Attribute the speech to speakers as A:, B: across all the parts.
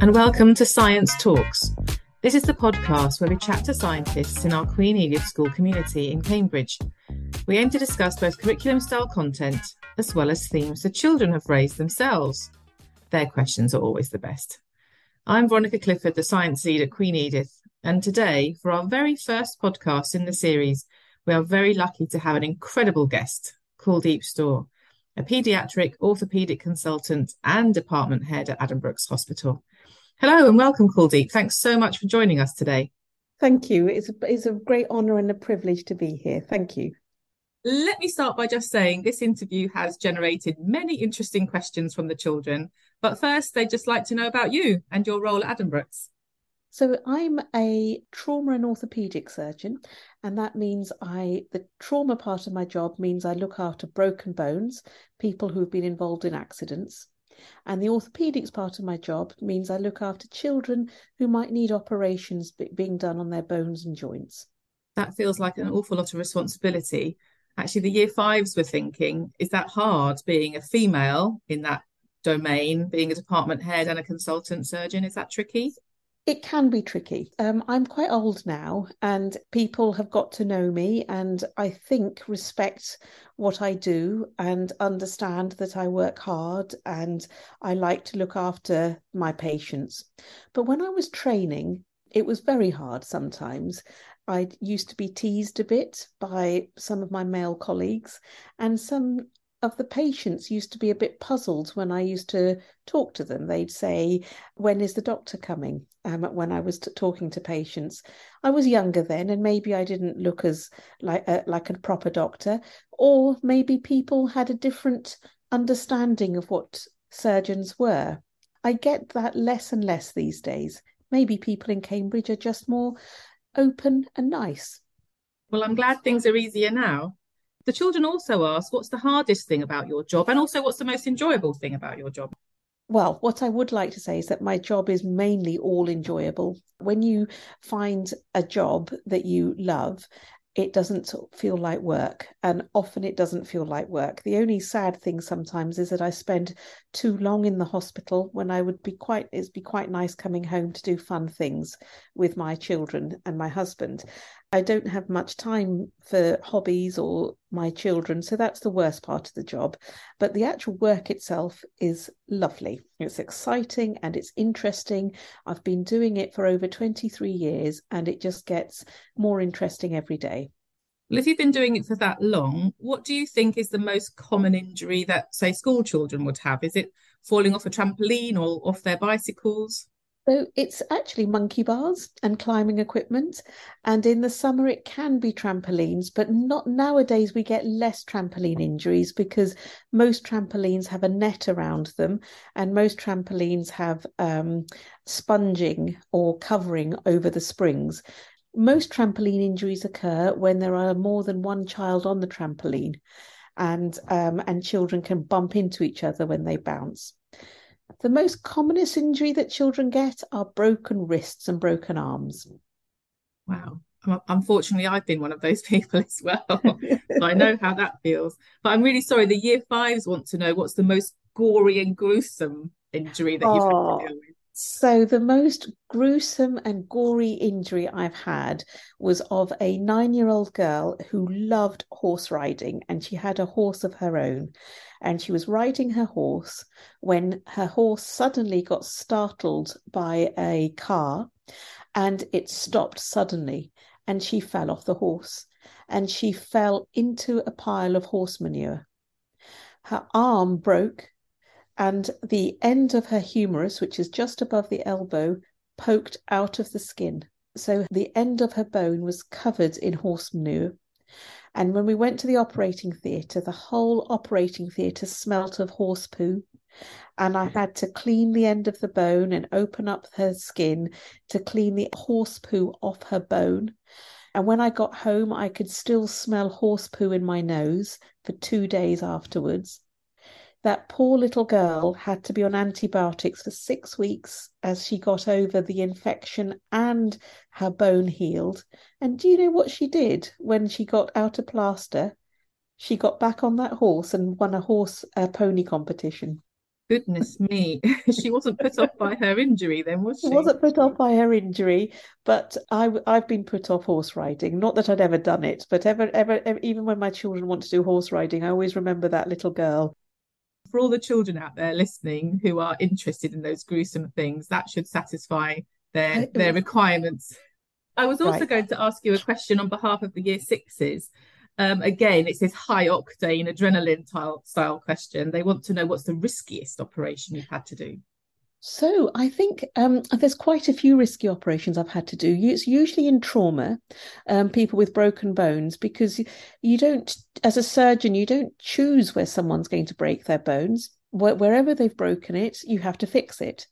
A: And welcome to Science Talks. This is the podcast where we chat to scientists in our Queen Edith School community in Cambridge. We aim to discuss both curriculum style content as well as themes the children have raised themselves. Their questions are always the best. I'm Veronica Clifford, the science lead at Queen Edith, and today, for our very first podcast in the series, we are very lucky to have an incredible guest, Kuldeep Stöhr, a paediatric orthopaedic consultant and department head at Addenbrooke's Hospital. Hello and welcome, Kuldeep. Thanks so much for joining us today.
B: Thank you. It's a, it's a great honour and a privilege to be here. Thank you.
A: Let me start by just saying this interview has generated many interesting questions from the children. But first, they'd just like to know about you and your role at Addenbrooke's.
B: So I'm a trauma and orthopedic surgeon, and that means I the trauma part of my job means I look after broken bones, people who've been involved in accidents. And the orthopedics part of my job means I look after children who might need operations being done on their bones and joints.
A: That feels like an awful lot of responsibility. Actually, the year fives were thinking, is that hard being a female in that domain, being a department head and a consultant surgeon? Is that tricky?
B: It can be tricky. Um, I'm quite old now, and people have got to know me, and I think respect what I do and understand that I work hard and I like to look after my patients. But when I was training, it was very hard sometimes. I used to be teased a bit by some of my male colleagues, and some of the patients used to be a bit puzzled when I used to talk to them. They'd say, When is the doctor coming? Um, when I was t- talking to patients. I was younger then, and maybe I didn't look as like, uh, like a proper doctor, or maybe people had a different understanding of what surgeons were. I get that less and less these days. Maybe people in Cambridge are just more open and nice.
A: Well, I'm glad things are easier now. The children also ask, what's the hardest thing about your job? And also, what's the most enjoyable thing about your job?
B: Well, what I would like to say is that my job is mainly all enjoyable. When you find a job that you love, it doesn't feel like work. And often it doesn't feel like work. The only sad thing sometimes is that I spend too long in the hospital when I would be quite, it'd be quite nice coming home to do fun things with my children and my husband. I don't have much time for hobbies or my children, so that's the worst part of the job. But the actual work itself is lovely. It's exciting and it's interesting. I've been doing it for over 23 years and it just gets more interesting every day.
A: Well, if you've been doing it for that long, what do you think is the most common injury that, say, school children would have? Is it falling off a trampoline or off their bicycles?
B: So it's actually monkey bars and climbing equipment. And in the summer, it can be trampolines, but not nowadays. We get less trampoline injuries because most trampolines have a net around them, and most trampolines have um, sponging or covering over the springs. Most trampoline injuries occur when there are more than one child on the trampoline, and um, and children can bump into each other when they bounce. The most commonest injury that children get are broken wrists and broken arms.
A: Wow. Um, unfortunately, I've been one of those people as well. so I know how that feels. But I'm really sorry. The year fives want to know what's the most gory and gruesome injury that you've oh, had to oh, deal with.
B: So, the most gruesome and gory injury I've had was of a nine year old girl who loved horse riding and she had a horse of her own. And she was riding her horse when her horse suddenly got startled by a car and it stopped suddenly and she fell off the horse and she fell into a pile of horse manure. Her arm broke and the end of her humerus, which is just above the elbow, poked out of the skin. So the end of her bone was covered in horse manure. And when we went to the operating theatre, the whole operating theatre smelt of horse poo. And I had to clean the end of the bone and open up her skin to clean the horse poo off her bone. And when I got home, I could still smell horse poo in my nose for two days afterwards that poor little girl had to be on antibiotics for six weeks as she got over the infection and her bone healed. And do you know what she did when she got out of plaster? She got back on that horse and won a horse uh, pony competition.
A: Goodness me, she wasn't put off by her injury then, was she?
B: She wasn't put off by her injury, but I, I've been put off horse riding. Not that I'd ever done it, but ever, ever, ever, even when my children want to do horse riding, I always remember that little girl.
A: For all the children out there listening who are interested in those gruesome things, that should satisfy their their requirements. I was also right. going to ask you a question on behalf of the year sixes um, again, it's this high octane adrenaline style question. They want to know what's the riskiest operation you've had to do.
B: So I think um, there's quite a few risky operations I've had to do. It's usually in trauma, um, people with broken bones, because you don't, as a surgeon, you don't choose where someone's going to break their bones wherever they've broken it, you have to fix it.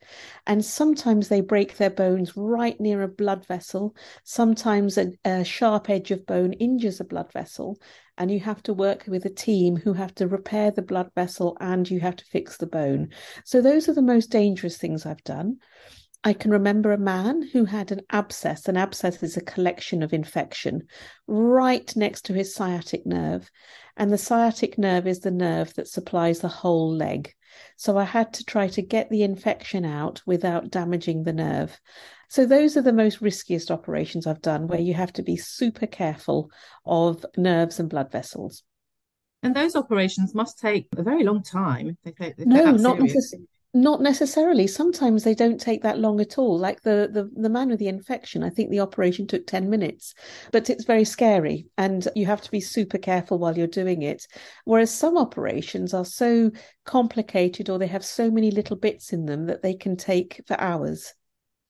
B: And sometimes they break their bones right near a blood vessel. Sometimes a, a, sharp edge of bone injures a blood vessel, and you have to work with a team who have to repair the blood vessel and you have to fix the bone. So, those are the most dangerous things I've done. I can remember a man who had an abscess. An abscess is a collection of infection right next to his sciatic nerve. And the sciatic nerve is the nerve that supplies the whole leg. So I had to try to get the infection out without damaging the nerve. So those are the most riskiest operations I've done where you have to be super careful of nerves and blood vessels.
A: And those operations must take a very long time.
B: They take, they no, not necessarily. Not necessarily. Sometimes they don't take that long at all. Like the, the the man with the infection, I think the operation took 10 minutes, but it's very scary and you have to be super careful while you're doing it. Whereas some operations are so complicated or they have so many little bits in them that they can take for hours.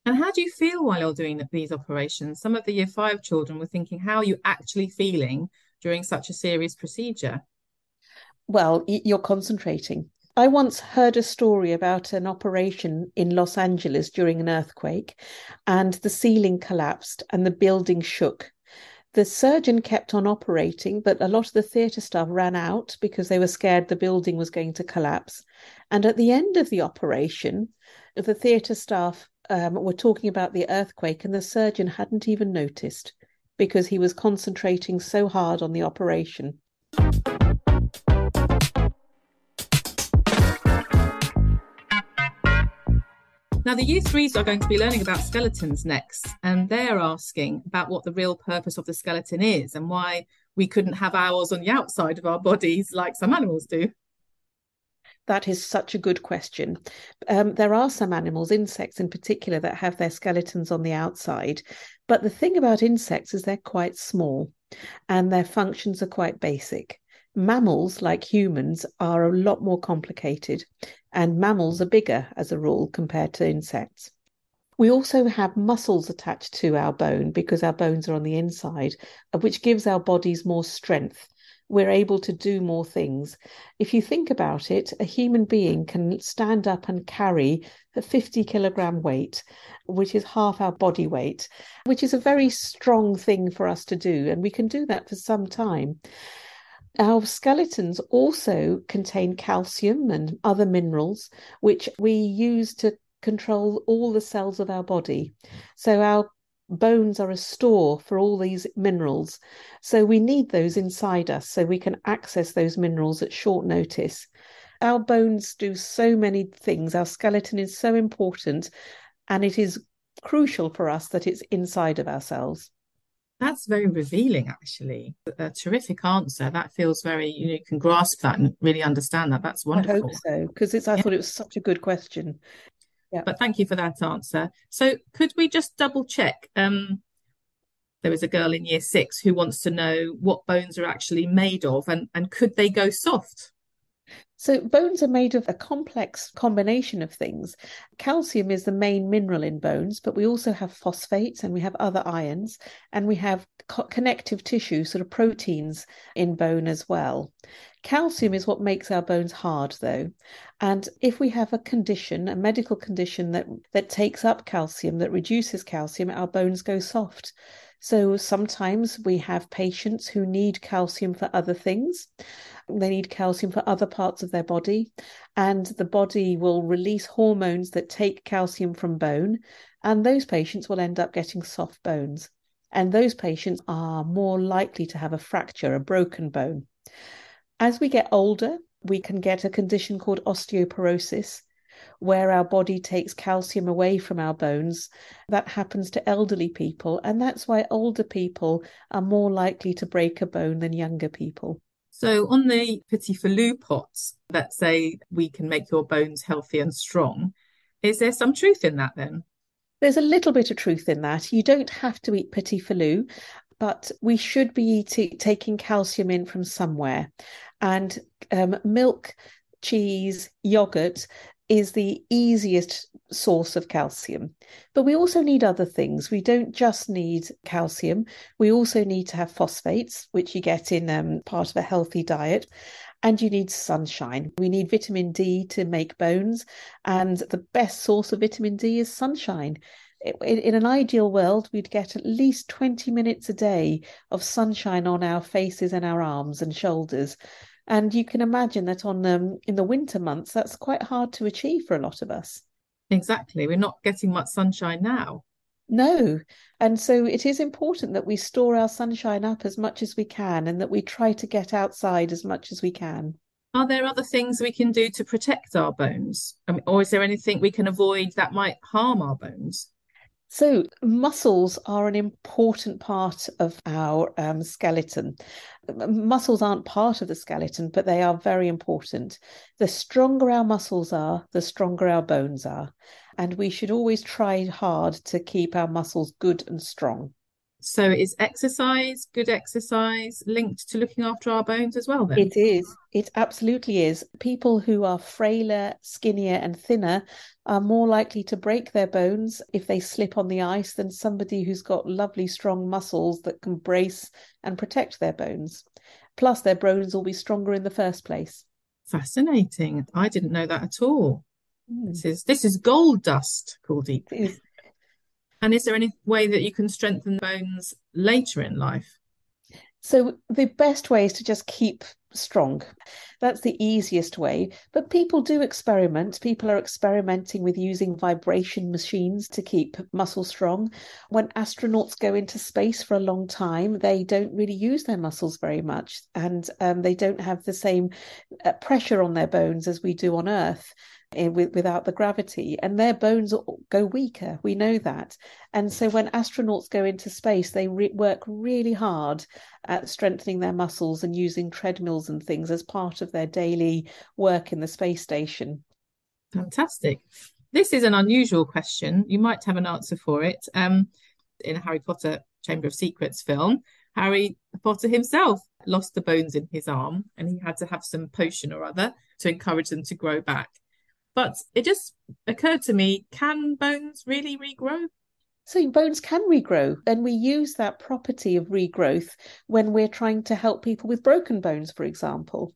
A: And how do you feel while you're doing these operations? Some of the year five children were thinking, how are you actually feeling during such a serious procedure?
B: Well, you're concentrating I once heard a story about an operation in Los Angeles during an earthquake, and the ceiling collapsed and the building shook. The surgeon kept on operating, but a lot of the theatre staff ran out because they were scared the building was going to collapse. And at the end of the operation, the theatre staff um, were talking about the earthquake, and the surgeon hadn't even noticed because he was concentrating so hard on the operation.
A: Now, the year threes are going to be learning about skeletons next, and they're asking about what the real purpose of the skeleton is and why we couldn't have ours on the outside of our bodies like some animals do.
B: That is such a good question. Um, there are some animals, insects in particular, that have their skeletons on the outside. But the thing about insects is they're quite small and their functions are quite basic. Mammals, like humans, are a lot more complicated, and mammals are bigger as a rule compared to insects. We also have muscles attached to our bone because our bones are on the inside, uh, which gives our bodies more strength. We're able to do more things. If you think about it, a human being can stand up and carry a 50 kilogram weight, which is half our body weight, which is a very strong thing for us to do. And we can do that for some time. Our skeletons also contain calcium and other minerals, which we use to control all the cells of our body. So our bones are a store for all these minerals. So we need those inside us so we can access those minerals at short notice. Our bones do so many things. Our skeleton is so important, and it is crucial for us that it's inside of ourselves.
A: That's very revealing, actually. A terrific answer. That feels very, you know, you can grasp that and really understand that. That's wonderful. I
B: hope so, because I yeah. thought it was such a good question.
A: Yeah. But thank you for that answer. So could we just double check? Um, there is a girl in year six who wants to know what bones are actually made of and, and could they go soft?
B: So, bones are made of a complex combination of things. Calcium is the main mineral in bones, but we also have phosphates and we have other ions, and we have co- connective tissue, sort of proteins in bone as well. Calcium is what makes our bones hard, though. And if we have a condition, a medical condition that, that takes up calcium, that reduces calcium, our bones go soft. So sometimes we have patients who need calcium for other things. They need calcium for other parts of their body, and the body will release hormones that take calcium from bone, and those patients will end up getting soft bones. And those patients are more likely to have a fracture, a broken bone. As we get older, We can get a condition called osteoporosis, where our body takes calcium away from our bones. That happens to elderly people, and that's why older people are more likely to break a bone than younger people.
A: So, on the Petit Filou pots that say we can make your bones healthy and strong, is there some truth in that then?
B: There's a little bit of truth in that. You don't have to eat Petit Filou, but we should be eating, taking calcium in from somewhere. And um, milk, cheese, yogurt is the easiest source of calcium. But we also need other things. We don't just need calcium, we also need to have phosphates, which you get in um, part of a healthy diet. And you need sunshine. We need vitamin D to make bones. And the best source of vitamin D is sunshine. In, in an ideal world, we'd get at least 20 minutes a day of sunshine on our faces and our arms and shoulders. And you can imagine that on um, in the winter months, that's quite hard to achieve for a lot of us.
A: Exactly. We're not getting much sunshine now.
B: No. And so it is important that we store our sunshine up as much as we can and that we try to get outside as much as we can.
A: Are there other things we can do to protect our bones? I mean, or is there anything we can avoid that might harm our bones?
B: So, muscles are an important part of our um, skeleton. Muscles aren't part of the skeleton, but they are very important. The stronger our muscles are, the stronger our bones are. And we should always try hard to keep our muscles good and strong.
A: So is exercise, good exercise, linked to looking after our bones as well then?
B: It is. It absolutely is. People who are frailer, skinnier, and thinner are more likely to break their bones if they slip on the ice than somebody who's got lovely, strong muscles that can brace and protect their bones. Plus, their bones will be stronger in the first place.
A: Fascinating. I didn't know that at all. Mm. This is this is gold dust, Cordy. And is there any way that you can strengthen bones later in life?
B: So, the best way is to just keep strong. That's the easiest way. But people do experiment. People are experimenting with using vibration machines to keep muscle strong. When astronauts go into space for a long time, they don't really use their muscles very much and um, they don't have the same uh, pressure on their bones as we do on Earth in, with, without the gravity, and their bones go weaker. We know that. And so when astronauts go into space, they re- work really hard at strengthening their muscles and using treadmills and things as part of their daily work in the space station.
A: Fantastic. This is an unusual question. You might have an answer for it. Um, in a Harry Potter Chamber of Secrets film, Harry Potter himself lost the bones in his arm and he had to have some potion or other to encourage them to grow back. But it just occurred to me can bones really regrow?
B: So bones can regrow, and we use that property of regrowth when we're trying to help people with broken bones, for example.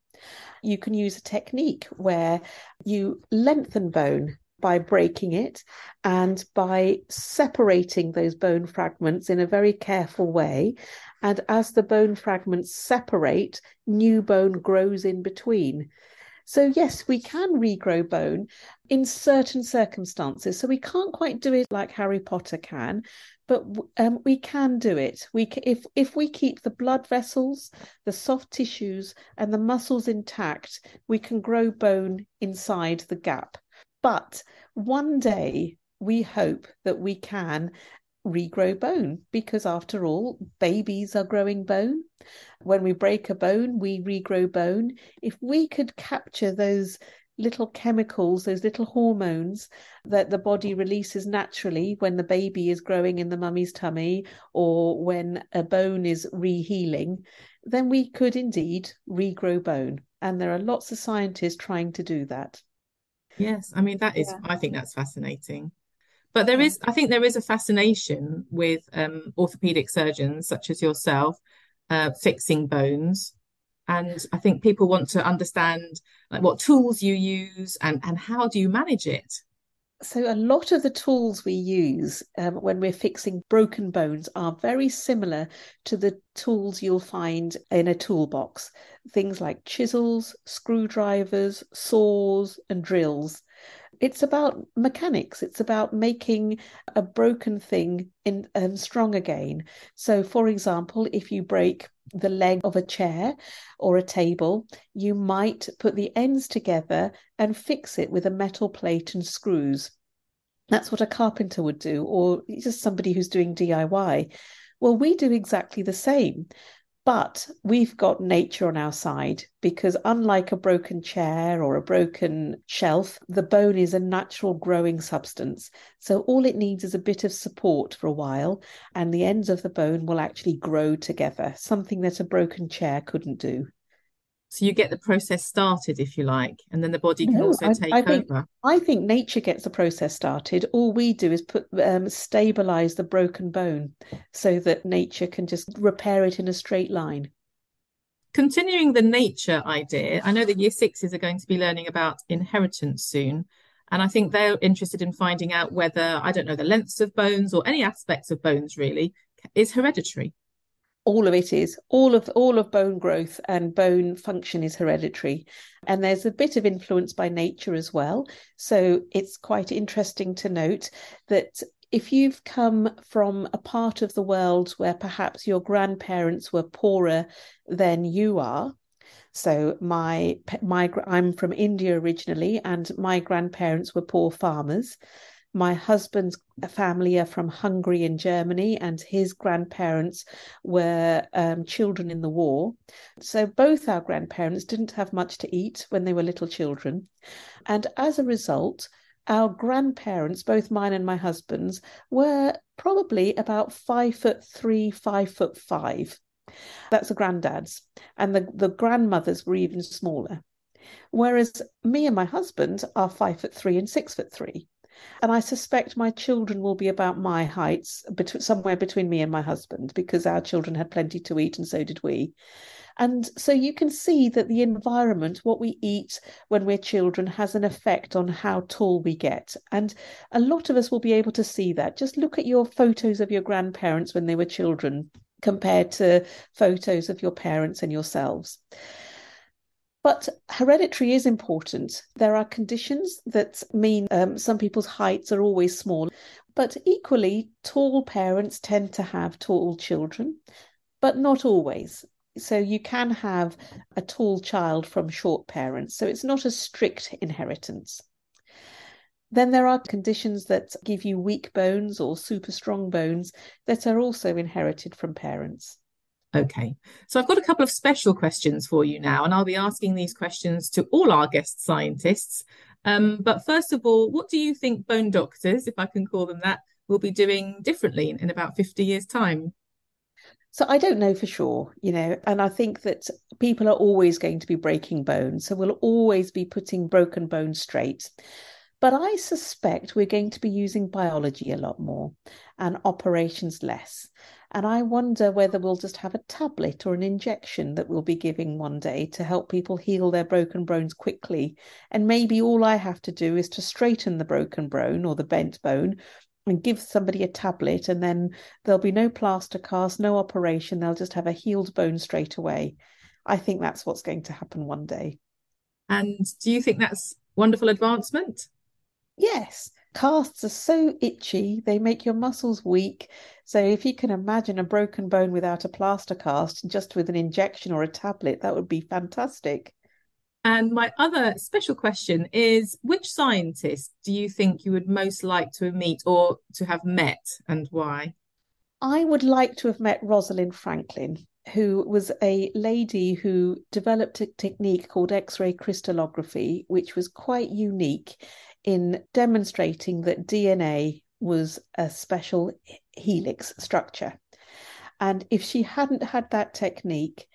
B: You can use a technique where you lengthen bone by breaking it and by separating those bone fragments in a very careful way. And as the bone fragments separate, new bone grows in between. So, yes, we can regrow bone in certain circumstances. So, we can't quite do it like Harry Potter can, but um, we can do it. We if if we keep the blood vessels, the soft tissues, and the muscles intact, we can grow bone inside the gap. But one day we hope that we can regrow bone because after all babies are growing bone. When we break a bone we regrow bone. If we could capture those little chemicals those little hormones that the body releases naturally when the baby is growing in the mummy's tummy or when a bone is rehealing then we could indeed regrow bone. And there are lots of scientists trying to do that.
A: Yes i mean that is yeah. i think that's fascinating but there is, I think, there is a fascination with um, orthopedic surgeons such as yourself uh, fixing bones, and I think people want to understand like what tools you use and and how do you manage it.
B: So, a lot of the tools we use um, when we're fixing broken bones are very similar to the tools you'll find in a toolbox. Things like chisels, screwdrivers, saws, and drills it's about mechanics. It's about making a broken thing in um, strong again. So for example if you break the leg of a chair or a table you might put the ends together and fix it with a metal plate and screws. That's what a carpenter would do or just somebody who's doing diy well we do exactly the same but we've got nature on our side because, unlike a broken chair or a broken shelf, the bone is a natural growing substance. So, all it needs is a bit of support for a while, and the ends of the bone will actually grow together, something that a broken chair couldn't do.
A: So you get the process started, if you like, and then the body can no, also I, take
B: I think,
A: over.
B: I think nature gets the process started. All we do is put um, stabilize the broken bone so that nature can just repair it in a straight line.
A: Continuing the nature idea, I know that year sixes are going to be learning about inheritance soon. And I think they're interested in finding out whether, I don't know, the lengths of bones or any aspects of bones really is hereditary
B: all of it is all of all of bone growth and bone function is hereditary. And there's a bit of influence by nature as well. So it's quite interesting to note that if you've come from a part of the world where perhaps your grandparents were poorer than you are so my my I'm from India originally and my grandparents were poor farmers my husband's family are from Hungary and Germany, and his grandparents were um, children in the war. So both our grandparents didn't have much to eat when they were little children. And as a result, our grandparents, both mine and my husband's, were probably about five foot three, five foot five. That's the granddads. And the, the grandmothers were even smaller. Whereas me and my husband are five foot three and six foot three. And I suspect my children will be about my heights, between, somewhere between me and my husband, because our children had plenty to eat and so did we. And so you can see that the environment, what we eat when we're children, has an effect on how tall we get. And a lot of us will be able to see that. Just look at your photos of your grandparents when they were children compared to photos of your parents and yourselves. But hereditary is important. There are conditions that mean um, some people's heights are always small, but equally, tall parents tend to have tall children, but not always. So you can have a tall child from short parents. So it's not a strict inheritance. Then there are conditions that give you weak bones or super strong bones that are also inherited from parents.
A: Okay, so I've got a couple of special questions for you now, and I'll be asking these questions to all our guest scientists. Um, but first of all, what do you think bone doctors, if I can call them that, will be doing differently in, about 50 years' time?
B: So I don't know for sure, you know, and I think that people are always going to be breaking bones. So we'll always be putting broken bones straight. But I suspect we're going to be using biology a lot more and operations less. And I wonder whether we'll just have a tablet or an injection that we'll be giving one day to help people heal their broken bones quickly. And maybe all I have to do is to straighten the broken bone or the bent bone and give somebody a tablet, and then there'll be no plaster cast, no operation. They'll just have a healed bone straight away. I think that's what's going to happen one day.
A: And do you think that's wonderful advancement?
B: Yes, casts are so itchy, they make your muscles weak. So if you can imagine a broken bone without a plaster cast, just with an injection or a tablet, that would be fantastic.
A: And my other special question is which scientist do you think you would most like to meet or to have met and why?
B: I would like to have met Rosalind Franklin, who was a lady who developed a technique called X ray crystallography, which was quite unique in demonstrating that DNA was a special helix structure. And if she hadn't had that technique,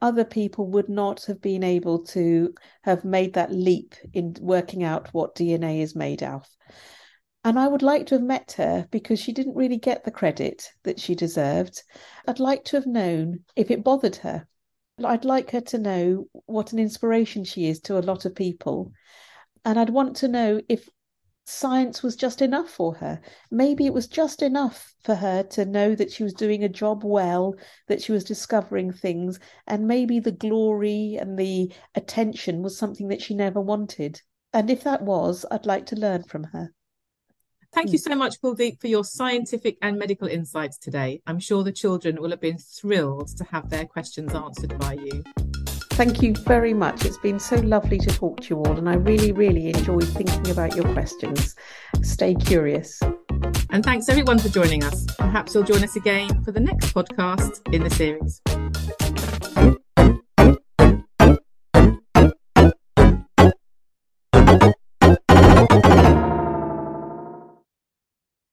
B: other people would not have been able to have made that leap in working out what DNA is made of. And I would like to have met her because she didn't really get the credit that she deserved. I'd like to have known if it bothered her. I'd like her to know what an inspiration she is to a lot of people and I'd want to know if science was just enough for her. Maybe it was just enough for her to know that she was doing a job well, that she was discovering things, and maybe the glory and the attention was something that she never wanted. And if that was, I'd like to learn from her.
A: Thank you hmm. so much, Kuldeep, for your scientific and medical insights today. I'm sure the children will have been thrilled to have their questions answered by you.
B: Thank you very much. It's been so lovely to talk to you all, and I really, really enjoyed thinking about your questions. Stay curious.
A: And thanks everyone for joining us. Perhaps you'll join us again for the next podcast in the series.